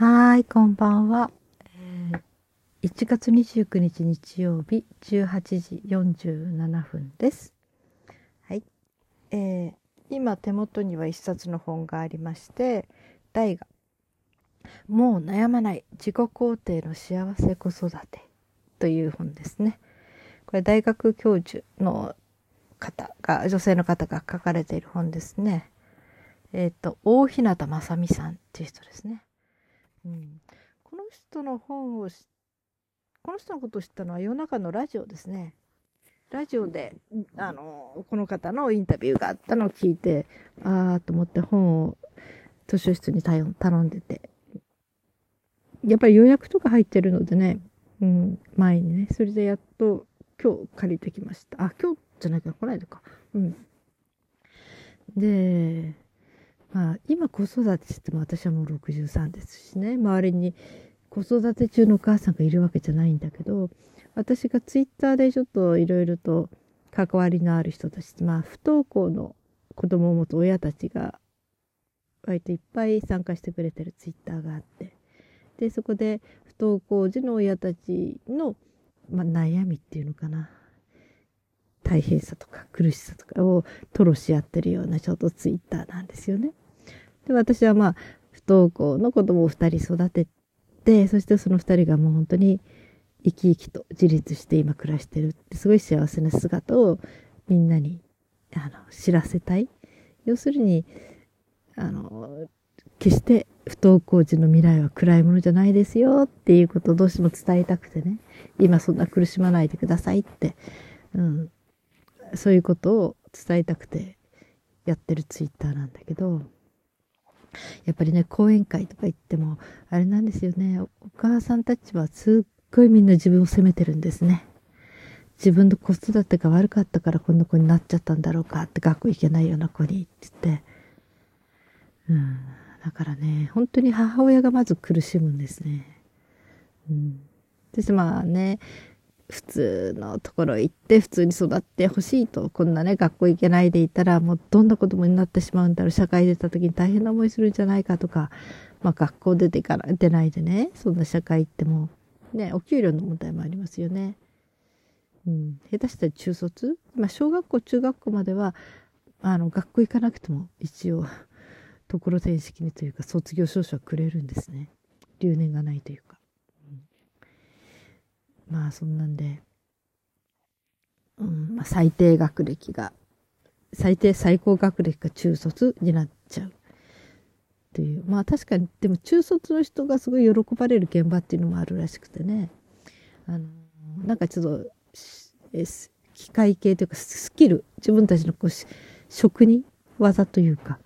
はい、こんばんは。え1月29日日曜日18時47分です。はい。えー今手元には一冊の本がありまして、題が、もう悩まない自己肯定の幸せ子育てという本ですね。これ大学教授の方が、女性の方が書かれている本ですね。えっ、と、大日向正美さんっていう人ですね。うん、この人の本をしこの人のことを知ったのは夜中のラジオですね。ラジオで、あの、この方のインタビューがあったのを聞いて、あーと思って本を図書室に頼んでて。やっぱり予約とか入ってるのでね、うん、前にね、それでやっと今日借りてきました。あ、今日じゃないか、この間か。うん。で、まあ、今子育てっても私はもう63ですしね周りに子育て中のお母さんがいるわけじゃないんだけど私がツイッターでちょっといろいろと関わりのある人たちまあ不登校の子供を持つ親たちが割といっぱい参加してくれてるツイッターがあってでそこで不登校時の親たちの、まあ、悩みっていうのかな大変さとか苦しさとかを吐露し合ってるようなちょっとツイッターなんですよね。で私はまあ不登校の子供を2人育ててそしてその2人がもう本当に生き生きと自立して今暮らしてるってすごい幸せな姿をみんなにあの知らせたい。要するにあの決して不登校時の未来は暗いものじゃないですよっていうことをどうしても伝えたくてね。今そんな苦しまないでくださいって、うん、そういうことを伝えたくてやってるツイッターなんだけど。やっぱりね講演会とか行ってもあれなんですよね。お母さんたちはすっごいみんな自分を責めてるんですね。自分の子育てが悪かったからこんな子になっちゃったんだろうかって学校行けないような子にって言って。うん。だからね本当に母親がまず苦しむんですね。うん。そしてまあね普通のところ行って普通に育ってほしいとこんなね学校行けないでいたらもうどんな子供になってしまうんだろう社会出た時に大変な思いするんじゃないかとか、まあ、学校出てから出ないでねそんな社会行ってもねお給料の問題もありますよね。うん、下手したら中卒、まあ、小学校中学校まではあの学校行かなくても一応ところてん式にというか卒業証書はくれるんですね留年がないというか。まあそんなんで、うんまあ、最低学歴が最低最高学歴が中卒になっちゃう。という。まあ確かにでも中卒の人がすごい喜ばれる現場っていうのもあるらしくてね。あのなんかちょっとえ機械系というかスキル自分たちのこう職人技というか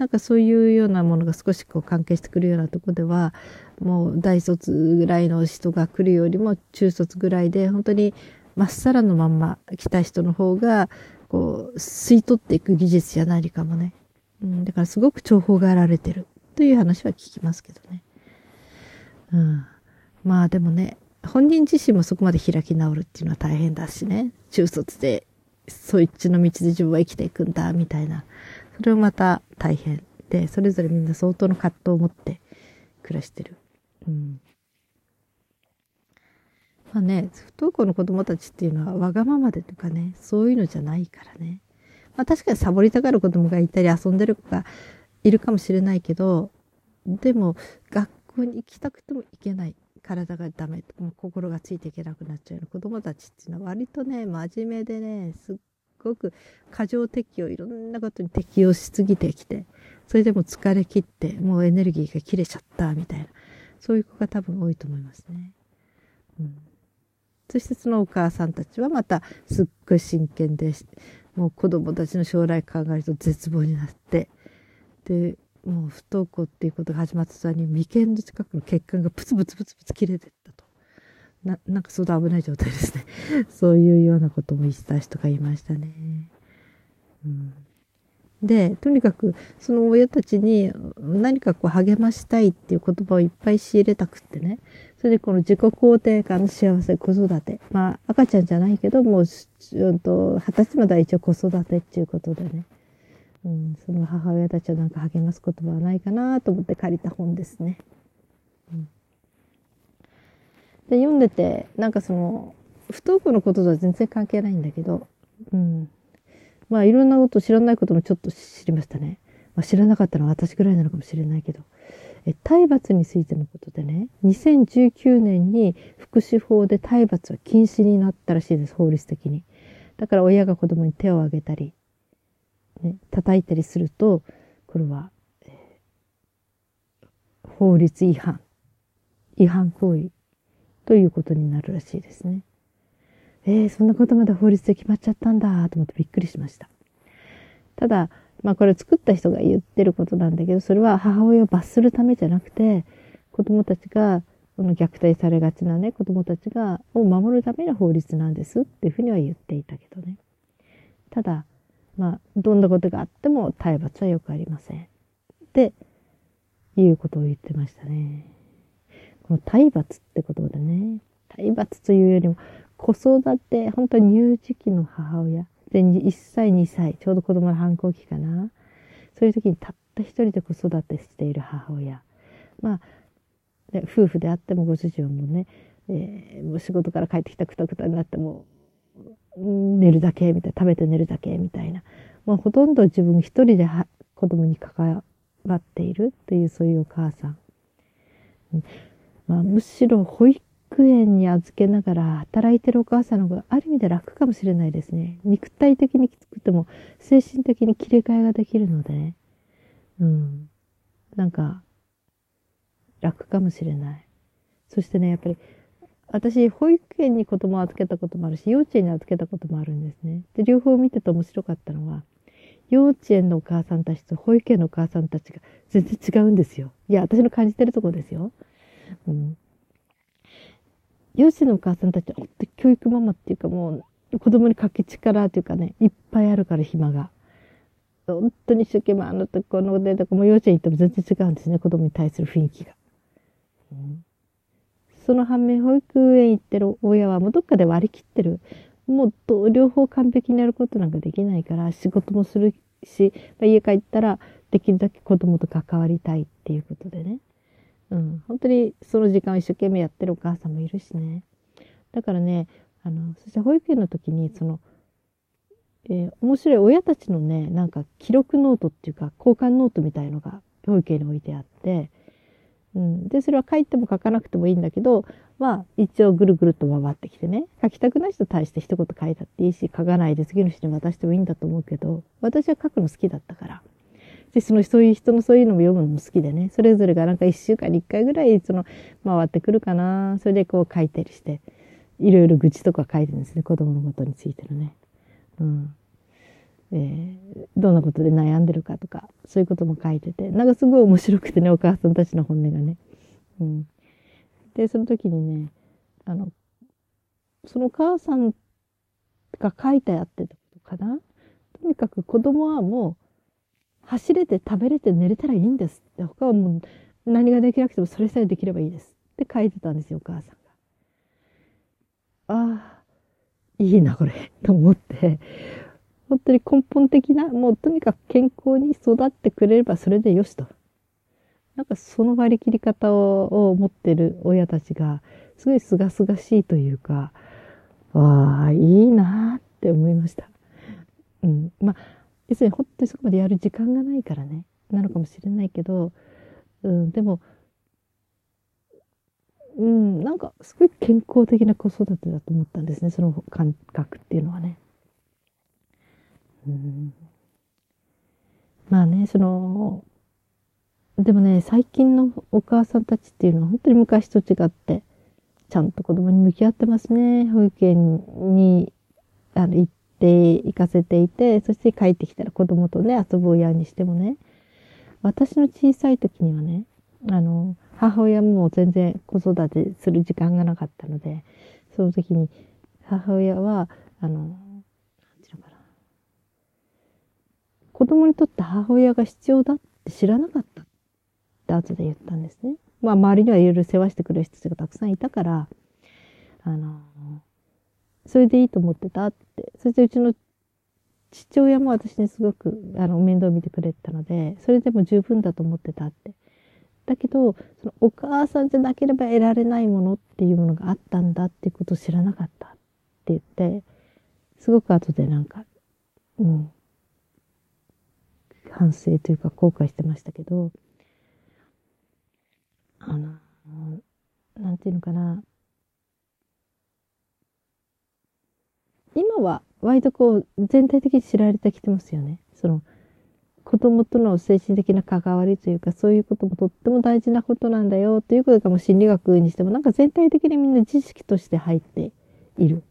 なんかそういうようなものが少しこう関係してくるようなとこではもう大卒ぐらいの人が来るよりも中卒ぐらいで本当にまっさらのまんま来た人の方がこう吸い取っていく技術や何かもね、うん、だからすごく重宝がられてるという話は聞きますけどね。うん、まあでもね本人自身もそこまで開き直るっていうのは大変だしね。中卒でそっちの道で自分は生きていくんだみたいな。それもまた大変でそれぞれみんな相当の葛藤を持って暮らしてる。うん、まあね不登校の子供たちっていうのはわがままでとかねそういうのじゃないからね、まあ、確かにサボりたがる子供がいたり遊んでる子がいるかもしれないけどでも学校に行きたくても行けない体がダメ心がついていけなくなっちゃうような子供たちっていうのは割とね真面目でねすっごく過剰適応いろんなことに適応しすぎてきてそれでも疲れ切ってもうエネルギーが切れちゃったみたいなそういう子が多分多いと思いますね。うん、そしてそのお母さんたちはまたすっごい真剣でもう子供たちの将来考えると絶望になってでもう不登校っていうことが始まった途端に眉間の近くの血管がプツプツプツプツ切れてったななんか相当危ない状態ですね。そういうようなことも言った人がいましたね。うん。でとにかくその親たちに何かこう励ましたいっていう言葉をいっぱい仕入れたくってね。それでこの自己肯定感の幸せ子育て。まあ赤ちゃんじゃないけどもううんと二十歳までは一応子育てっていうことでね、うん、その母親たちはなんか励ます言葉はないかなと思って借りた本ですね。で、読んでて、なんかその、不登校のこととは全然関係ないんだけど、うん。まあいろんなこと知らないこともちょっと知りましたね。まあ、知らなかったのは私ぐらいなのかもしれないけど。え体罰についてのことでね、2019年に福祉法で体罰は禁止になったらしいです、法律的に。だから親が子供に手を挙げたり、ね、叩いたりすると、これは、えー、法律違反、違反行為ということになるらしいですね。えー、そんなことまで法律で決まっちゃったんだと思ってびっくりしました。ただ、まあこれ作った人が言ってることなんだけど、それは母親を罰するためじゃなくて、子供たちが、この虐待されがちなね、子供たちが、を守るための法律なんですっていうふうには言っていたけどね。ただ、まあ、どんなことがあっても体罰はよくありません。っていうことを言ってましたね。この体罰ってことでね、体罰というよりも、子育て、本当に乳児期の母親、で、1歳、2歳、ちょうど子供の反抗期かな。そういう時にたった一人で子育てしている母親。まあ、夫婦であってもご主人もね、えー、もう仕事から帰ってきたくたくたになっても、寝るだけみたいな、食べて寝るだけみたいな。もうほとんど自分一人で子供に関わっているというそういうお母さん。まあ、むしろ保育園に預けながら働いてるお母さんの方がある意味で楽かもしれないですね。肉体的にきつくても精神的に切り替えができるのでね。うん。なんか、楽かもしれない。そしてね、やっぱり、私、保育園に子供を預けたこともあるし、幼稚園に預けたこともあるんですね。で、両方見てて面白かったのは、幼稚園のお母さんたちと保育園のお母さんたちが全然違うんですよ。いや、私の感じてるとこですよ。うん。幼稚園のお母さんたちは、教育ママっていうかもう、子供にかけ力っていうかね、いっぱいあるから暇が。本当に一生懸命あのとこのでとかも幼稚園行っても全然違うんですね、子供に対する雰囲気が。うん、その反面、保育園行ってる親はもうどっかで割り切ってる。もう両方完璧にやることなんかできないから、仕事もするし、家帰ったらできるだけ子供と関わりたいっていうことでね。うん、本当にその時間を一生懸命やってるお母さんもいるしね。だからね、あの、そして保育園の時に、その、えー、面白い親たちのね、なんか記録ノートっていうか、交換ノートみたいのが保育園に置いてあって、うん。で、それは書いても書かなくてもいいんだけど、まあ、一応ぐるぐると回ってきてね、書きたくない人に対して一言書いたっていいし、書かないで次の人に渡してもいいんだと思うけど、私は書くの好きだったから。で、その、そういう人のそういうのも読むのも好きでね、それぞれがなんか一週間に一回ぐらい、その、回ってくるかな。それでこう書いたりして、いろいろ愚痴とか書いてるんですね、子供のことについてのね。うん。えー、どんなことで悩んでるかとか、そういうことも書いてて、なんかすごい面白くてね、お母さんたちの本音がね。うん。で、その時にね、あの、そのお母さんが書いてあってたことかな。とにかく子供はもう走れて食べれて寝れたらいいんですって。他はもう何ができなくてもそれさえできればいいです。って書いてたんですよ、お母さんが。ああ、いいな、これ。と思って。本当に根本的な、もうとにかく健康に育ってくれればそれでよしと。なんかその割り切り方を持ってる親たちが、すごい清々しいというか、ああ、いいなって思いました。うん。まあ要するに本当にそこまでやる時間がないからね。なのかもしれないけど、うん、でもうんなんかすごい健康的な子育てだと思ったんですね。その感覚っていうのはね。うん、まあねそのでもね最近のお母さんたちっていうのは本当に昔と違ってちゃんと子供に向き合ってますね。保育園にあの行って行かせていて、そして帰ってきたら子供とね、遊ぶ親にしてもね、私の小さい時にはね、あの、母親も全然子育てする時間がなかったので、その時に母親は、あの、なんていうのかな。子供にとって母親が必要だって知らなかったって後で言ったんですね。まあ周りにはいろいろ世話してくれる人たちがたくさんいたから、あの、それでいいと思ってたって。そしてうちの父親も私にすごくあの面倒見てくれてたので、それでも十分だと思ってたって。だけどそのお母さんじゃなければ得られないものっていうものがあったんだっていうことを知らなかったって言ってすごく後でなんか、うん、反省というか後悔してましたけどあのなんていうのかな今は割とこう全体的に知られてきてますよね。その子供との精神的な関わりというかそういうこともとっても大事なことなんだよということがもう心理学にしてもなんか全体的にみんな知識として入っている。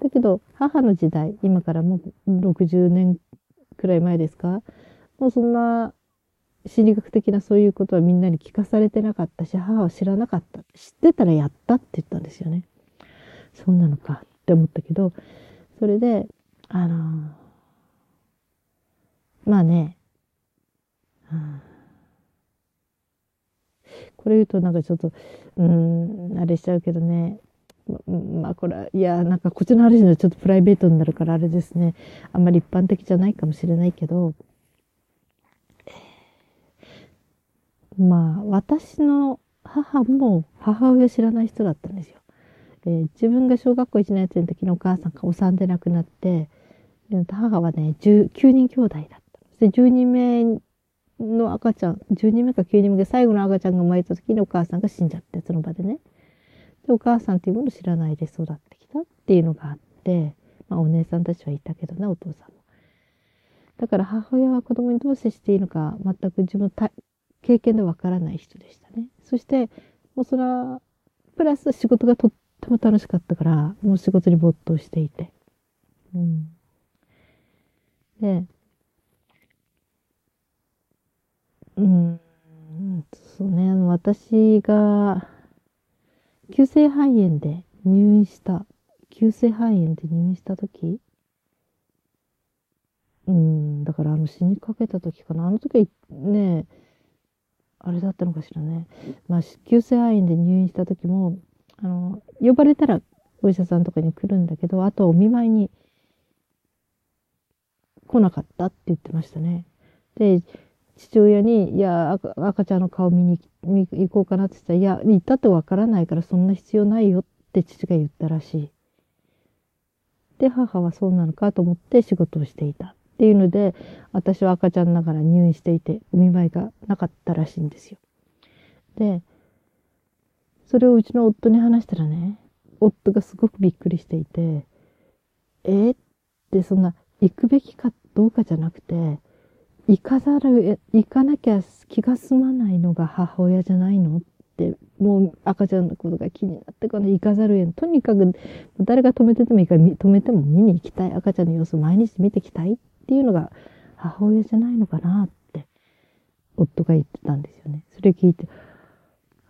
だけど母の時代今からもう60年くらい前ですかもうそんな心理学的なそういうことはみんなに聞かされてなかったし母は知らなかった知ってたらやったって言ったんですよね。そうなのかって思ったけどそれであのー、まあね、これ言うとなんかちょっと、うん、あれしちゃうけどね、まあこれは、いや、なんかこっちの話はちょっとプライベートになるからあれですね。あんまり一般的じゃないかもしれないけど、まあ私の母も母親知らない人だったんですよ。えー、自分が小学校1年生の時のお母さんがお産で亡くなって、母はね、9人兄弟だった。そして10人目の赤ちゃん、10人目か9人目で最後の赤ちゃんが生まれた時にお母さんが死んじゃって、その場でね。で、お母さんっていうものを知らないで育ってきたっていうのがあって、まあお姉さんたちはいたけどね、お父さんも。だから母親は子供にどう接していいのか全く自分の経験でわからない人でしたね。そして、もうそれは、プラス仕事がとっとも楽しかったから、もう仕事に没頭していて。うん。で、うん、そうね、私が、急性肺炎で入院した、急性肺炎で入院した時うん、だからあの死にかけた時かな。あの時ね、あれだったのかしらね。まあ、急性肺炎で入院した時も、あの、呼ばれたらお医者さんとかに来るんだけど、あとお見舞いに来なかったって言ってましたね。で、父親に、いや、赤ちゃんの顔見に行こうかなって言ったら、いや、行ったってわからないからそんな必要ないよって父が言ったらしい。で、母はそうなのかと思って仕事をしていたっていうので、私は赤ちゃんながら入院していて、お見舞いがなかったらしいんですよ。で、それをうちの夫に話したらね、夫がすごくびっくりしていて、え、ってそんな行くべきかどうかじゃなくて、行かざる、行かなきゃ気が済まないのが母親じゃないのって、もう赤ちゃんのことが気になってこの行かざるをとにかく誰が止めててもいいから止めても見に行きたい。赤ちゃんの様子を毎日見てきたいっていうのが母親じゃないのかなって夫が言ってたんですよね。それ聞いて、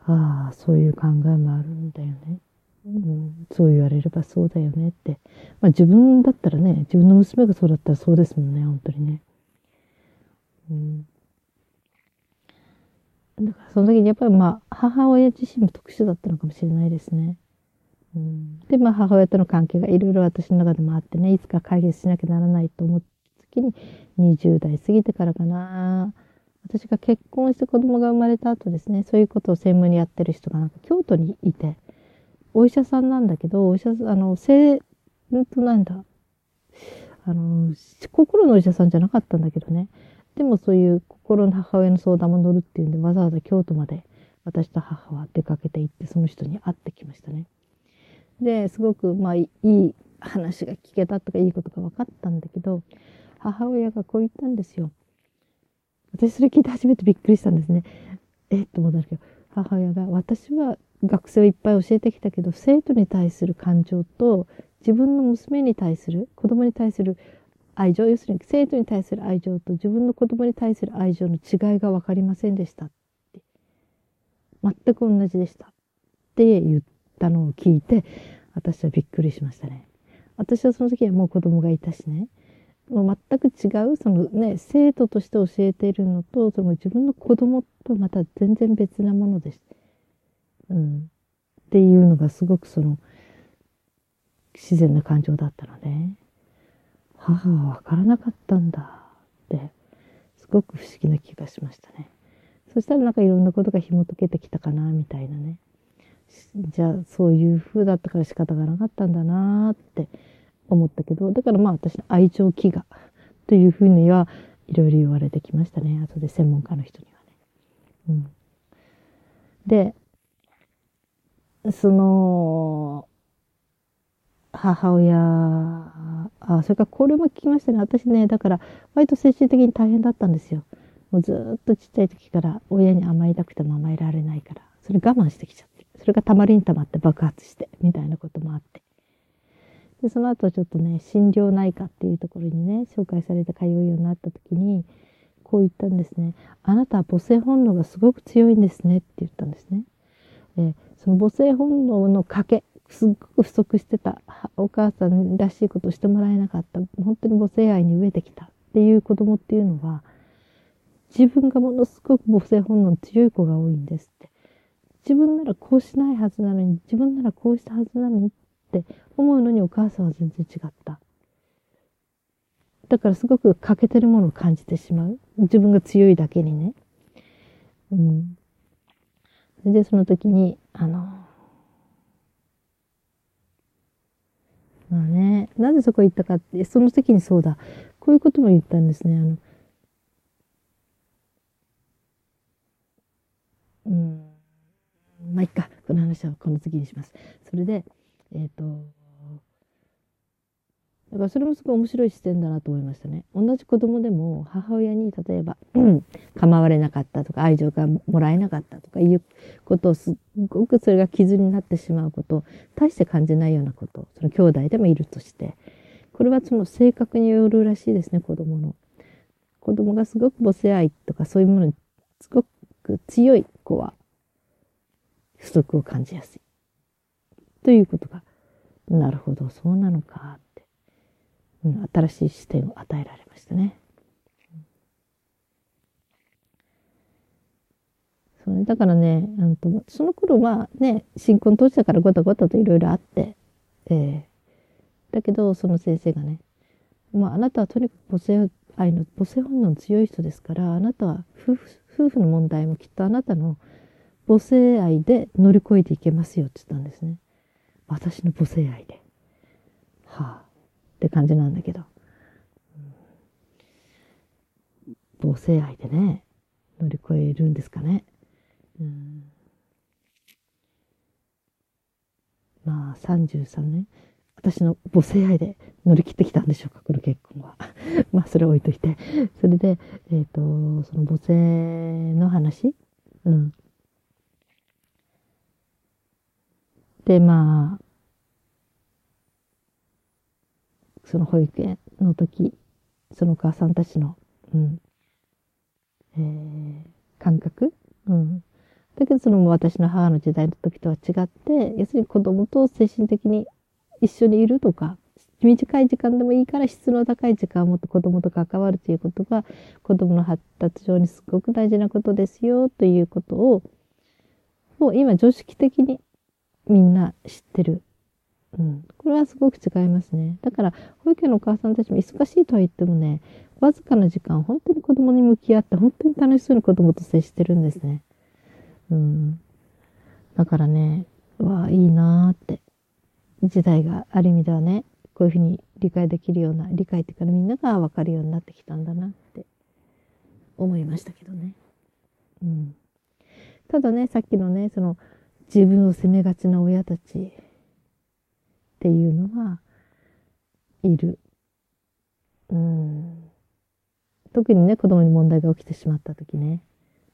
ああ、そういう考えもあるんだよね。うん、そう言われればそうだよねって。まあ自分だったらね、自分の娘がそうだったらそうですもんね、本当にね。うん。だからその時にやっぱりまあ母親自身も特殊だったのかもしれないですね。うん、で、まあ母親との関係がいろいろ私の中でもあってね、いつか解決しなきゃならないと思った時に20代過ぎてからかな。私が結婚して子供が生まれた後ですね、そういうことを専門にやってる人がなんか京都にいて、お医者さんなんだけど、お医者さん、あの、性、んとなんだ、あの、心のお医者さんじゃなかったんだけどね。でもそういう心の母親の相談も乗るっていうんで、わざわざ京都まで私と母は出かけて行って、その人に会ってきましたね。で、すごく、まあ、いい話が聞けたとか、いいことが分かったんだけど、母親がこう言ったんですよ。私それ聞いて初めてびっくりしたんですね。えっと思ったんだけど、母親が、私は学生をいっぱい教えてきたけど、生徒に対する感情と、自分の娘に対する、子供に対する愛情、要するに生徒に対する愛情と自分の子供に対する愛情の違いが分かりませんでした。全く同じでした。って言ったのを聞いて、私はびっくりしましたね。私はその時はもう子供がいたしね。全く違う、そのね、生徒として教えているのと、その自分の子供とまた全然別なものです。うん。っていうのがすごくその、自然な感情だったのね。母はわからなかったんだって、すごく不思議な気がしましたね。そしたらなんかいろんなことが紐解けてきたかなみたいなねじゃあそういう風だったから仕方がなかったんだなって思ったけどだからまあ私の愛情飢餓というふうにはいろいろ言われてきましたね後で専門家の人にはね。うん、でその母親あそれからこれも聞きましたね私ねだから割と精神的に大変だったんですよ。もうずっとちっちゃい時から親に甘えたくても甘えられないからそれ我慢してきちゃってそれがたまりにたまって爆発してみたいなこともあってでその後ちょっとね心療内科っていうところにね紹介されて通うようになった時にこう言ったんですね「あなたは母性本能がすごく強いんですね」って言ったんですね。えその母性本能の賭けすっごく不足してたお母さんらしいことをしてもらえなかった本当に母性愛に飢えてきたっていう子供っていうのは自分がものすごく母性本能の強い子が多いんですって。自分ならこうしないはずなのに、自分ならこうしたはずなのにって思うのにお母さんは全然違った。だからすごく欠けてるものを感じてしまう。自分が強いだけにね。うん。で、その時に、あの、まあね、なぜそこ行ったかって、その時にそうだ、こういうことも言ったんですね。あの、うん。まあ、いっか。この話はこの次にします。それで、えっ、ー、と、だからそれもすごい面白い視点だなと思いましたね。同じ子供でも母親に例えば、構われなかったとか愛情がもらえなかったとかいうことをすっごくそれが傷になってしまうことを大して感じないようなことその兄弟でもいるとしてこれはその性格によるらしいですね子供の。子供がすごく母性愛とかそういうものにすごく強い子は不足を感じやすい。ということが、なるほど、そうなのか、新しい視点を与えられましたね。そうね、だからね、うん、その頃はね、新婚当時だからごたごたといろいろあって、えー、だけど、その先生がね、まあ、あなたはとにかく母性愛の母性本能の強い人ですからあなたは夫婦夫婦の問題もきっとあなたの母性愛で乗り越えていけますよって言ったんですね。私の母性愛で。はあ、って感じなんだけど。母性愛でね、乗り越えるんですかね。うん、まあ、33年？私の母性愛で乗り切ってきたんでしょうか、この結婚は。まあ、それ置いといて。それで、えっ、ー、と、その母性の話？うん。で、まあ、その保育園の時、そのお母さんたちの、うん、えー、感覚、うん。だけどその私の母の時代の時とは違って、要するに子供と精神的に一緒にいるとか、短い時間でもいいから質の高い時間を持って子供と関わるということが子供の発達上にすごく大事なことですよということをもう今常識的にみんな知ってる。うん。これはすごく違いますね。だから、保育園のお母さんたちも忙しいとは言ってもね、わずかな時間、本当に子供に向き合って、本当に楽しそうに子供と接してるんですね。うん。だからね、わあ、いいなーって。時代がある意味ではね、こういうふうに理解できるような、理解っていうかみんながわかるようになってきたんだなって思いましたけどね。うん。ただね、さっきのね、その、自分を責めがちな親たちっていうのはいる。うん。特にね、子供に問題が起きてしまった時ね、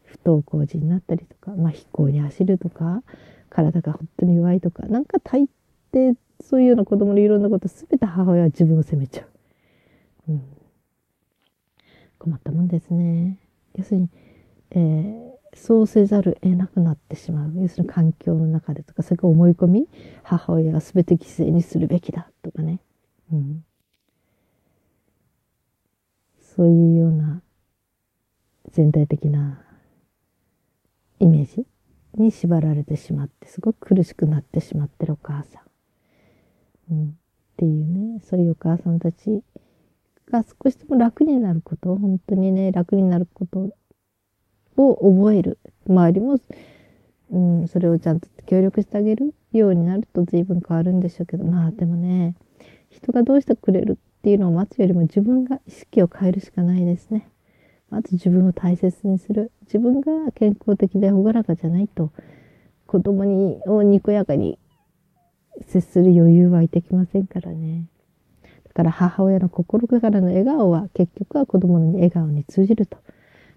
不登校児になったりとか、まあ、飛行に走るとか、体が本当に弱いとか、なんか大抵そういうような子供のいろんなこと全て母親は自分を責めちゃう。うん。困ったもんですね。要するに、えーそうせざるを得なくなってしまう。要するに環境の中でとか、それから思い込み、母親が全て犠牲にするべきだとかね。うん。そういうような全体的なイメージに縛られてしまって、すごく苦しくなってしまってるお母さん。うん。っていうね、そういうお母さんたちが少しでも楽になること、本当にね、楽になることを覚える。周りも、うん、それをちゃんと協力してあげるようになると随分変わるんでしょうけど、まあでもね、人がどうしてくれるっていうのを待つよりも自分が意識を変えるしかないですね。まず自分を大切にする。自分が健康的で朗らかじゃないと、子供にをにこやかに接する余裕はいてきませんからね。だから母親の心からの笑顔は結局は子供の笑顔に通じると。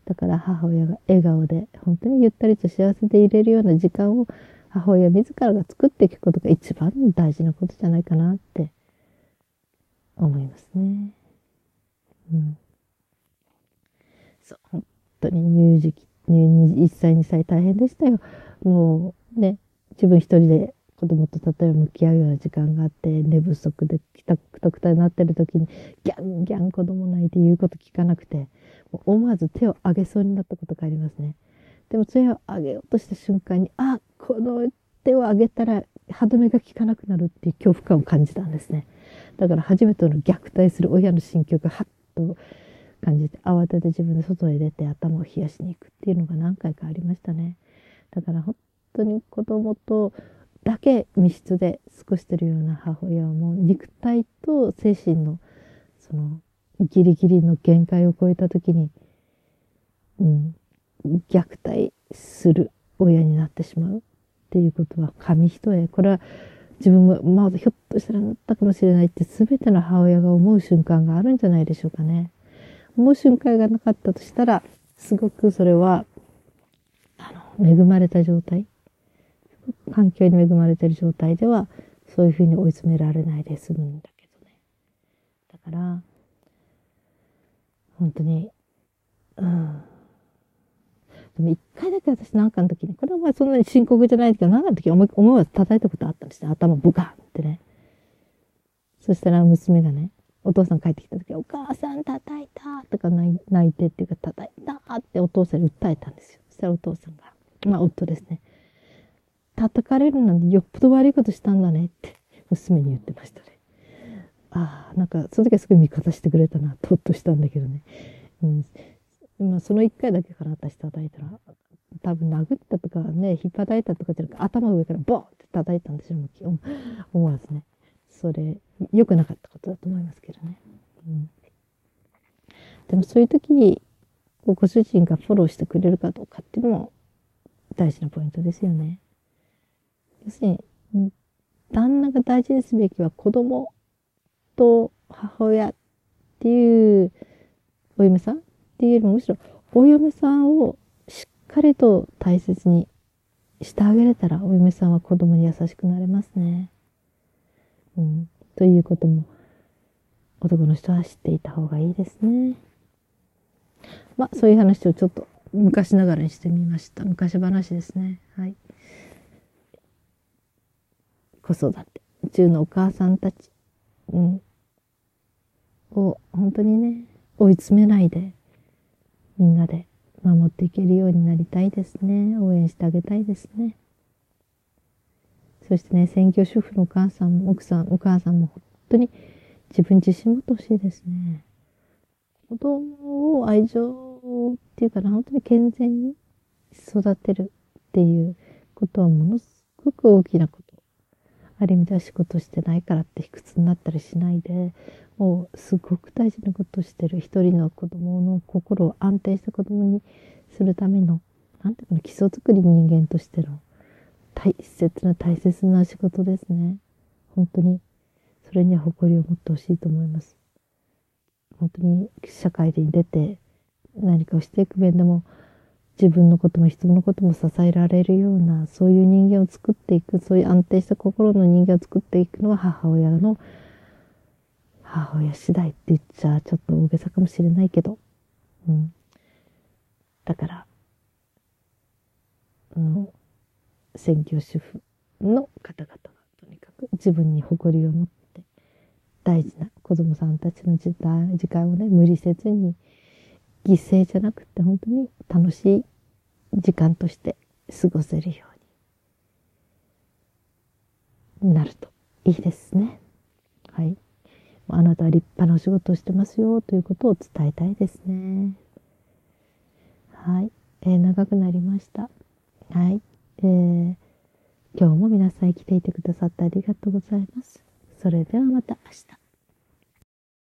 だから母親が笑顔で本当にゆったりと幸せでいれるような時間を母親自らが作っていくことが一番大事なことじゃないかなって思いますね。うん。そう、本当に乳児期、1歳2歳大変でしたよ。もうね、自分一人で子供と例えば向き合うような時間があって寝不足でくたくたくたになってる時にギャンギャン子供泣いて言うこと聞かなくて思わず手を上げそうになったことがありますね。でも手を上げようとした瞬間にあこの手を上げたら歯止めが効かなくなるっていう恐怖感を感じたんですね。だから初めての虐待する親の心境がハッと感じて慌てて自分で外へ出て頭を冷やしに行くっていうのが何回かありましたね。だから本当に子供とだけ密室で過ごしてるような母親はもう肉体と精神のそのギリギリの限界を超えた時に、うん、虐待する親になってしまうっていうことは紙一重これは自分もまあひょっとしたらなったかもしれないって全ての母親が思う瞬間があるんじゃないでしょうかね。思う瞬間がなかったとしたらすごくそれはあの恵まれた状態環境に恵まれてる状態ではそういうふうに追い詰められないで済むんだけどね。だから、本当に、うん。でも一回だけ私なんかの時に、これはまあそんなに深刻じゃないけど、なんかの時思思わず叩いたことあったんですよ。頭ブカンってね。そしたら娘がね、お父さん帰ってきた時、お母さん叩いたとか泣いてっていうか、叩いたってお父さんに訴えたんですよ。そしたらお父さんが、まあ夫ですね。叩かれるなんてよっぽど悪いことしたんだねって娘に言ってましたね。ああ、なんかその時はすごい味方してくれたな、とっとしたんだけどね。うん。まあその一回だけから私叩いたら、多分殴ったとかね、引っ叩いたとかじゃなくて頭上からボーって叩いたんですよ、思わずね。それ、良くなかったことだと思いますけどね。うん、でもそういう時に、ご主人がフォローしてくれるかどうかっていうのも大事なポイントですよね。要するに、旦那が大事にすべきは子供と母親っていうお嫁さんっていうよりもむしろお嫁さんをしっかりと大切にしてあげれたらお嫁さんは子供に優しくなれますね。うん。ということも男の人は知っていた方がいいですね。まあそういう話をちょっと昔ながらにしてみました。昔話ですね。はい。子育て中のお母さんたち、うん、を本当にね、追い詰めないで、みんなで守っていけるようになりたいですね。応援してあげたいですね。そしてね、専業主婦のお母さんも、奥さん、お母さんも本当に自分自身もってほしいですね。子供を愛情っていうかな、本当に健全に育てるっていうことはものすごく大きなことある意味では仕事してないからって卑屈になったりしないでもうすごく大事なことをしてる一人の子供の心を安定した子供にするためのなんていうかな基礎作り人間としての大切な大切な仕事ですね。本当にそれには誇りを持ってほしいと思います。本当に社会に出て何かをしていく面でも自分のことも人のことも支えられるようなそういう人間を作っていくそういう安定した心の人間を作っていくのは母親の母親次第って言っちゃちょっと大げさかもしれないけど、うん、だから、うん、専業主婦の方々がとにかく自分に誇りを持って大事な子供さんたちの時時間をね無理せずに犠牲じゃなくて本当に楽しい時間として過ごせるようになるといいですね。はい。あなたは立派なお仕事をしてますよということを伝えたいですね。はい。えー、長くなりました。はい。えー、今日も皆さん生きていてくださってありがとうございます。それではまた明日。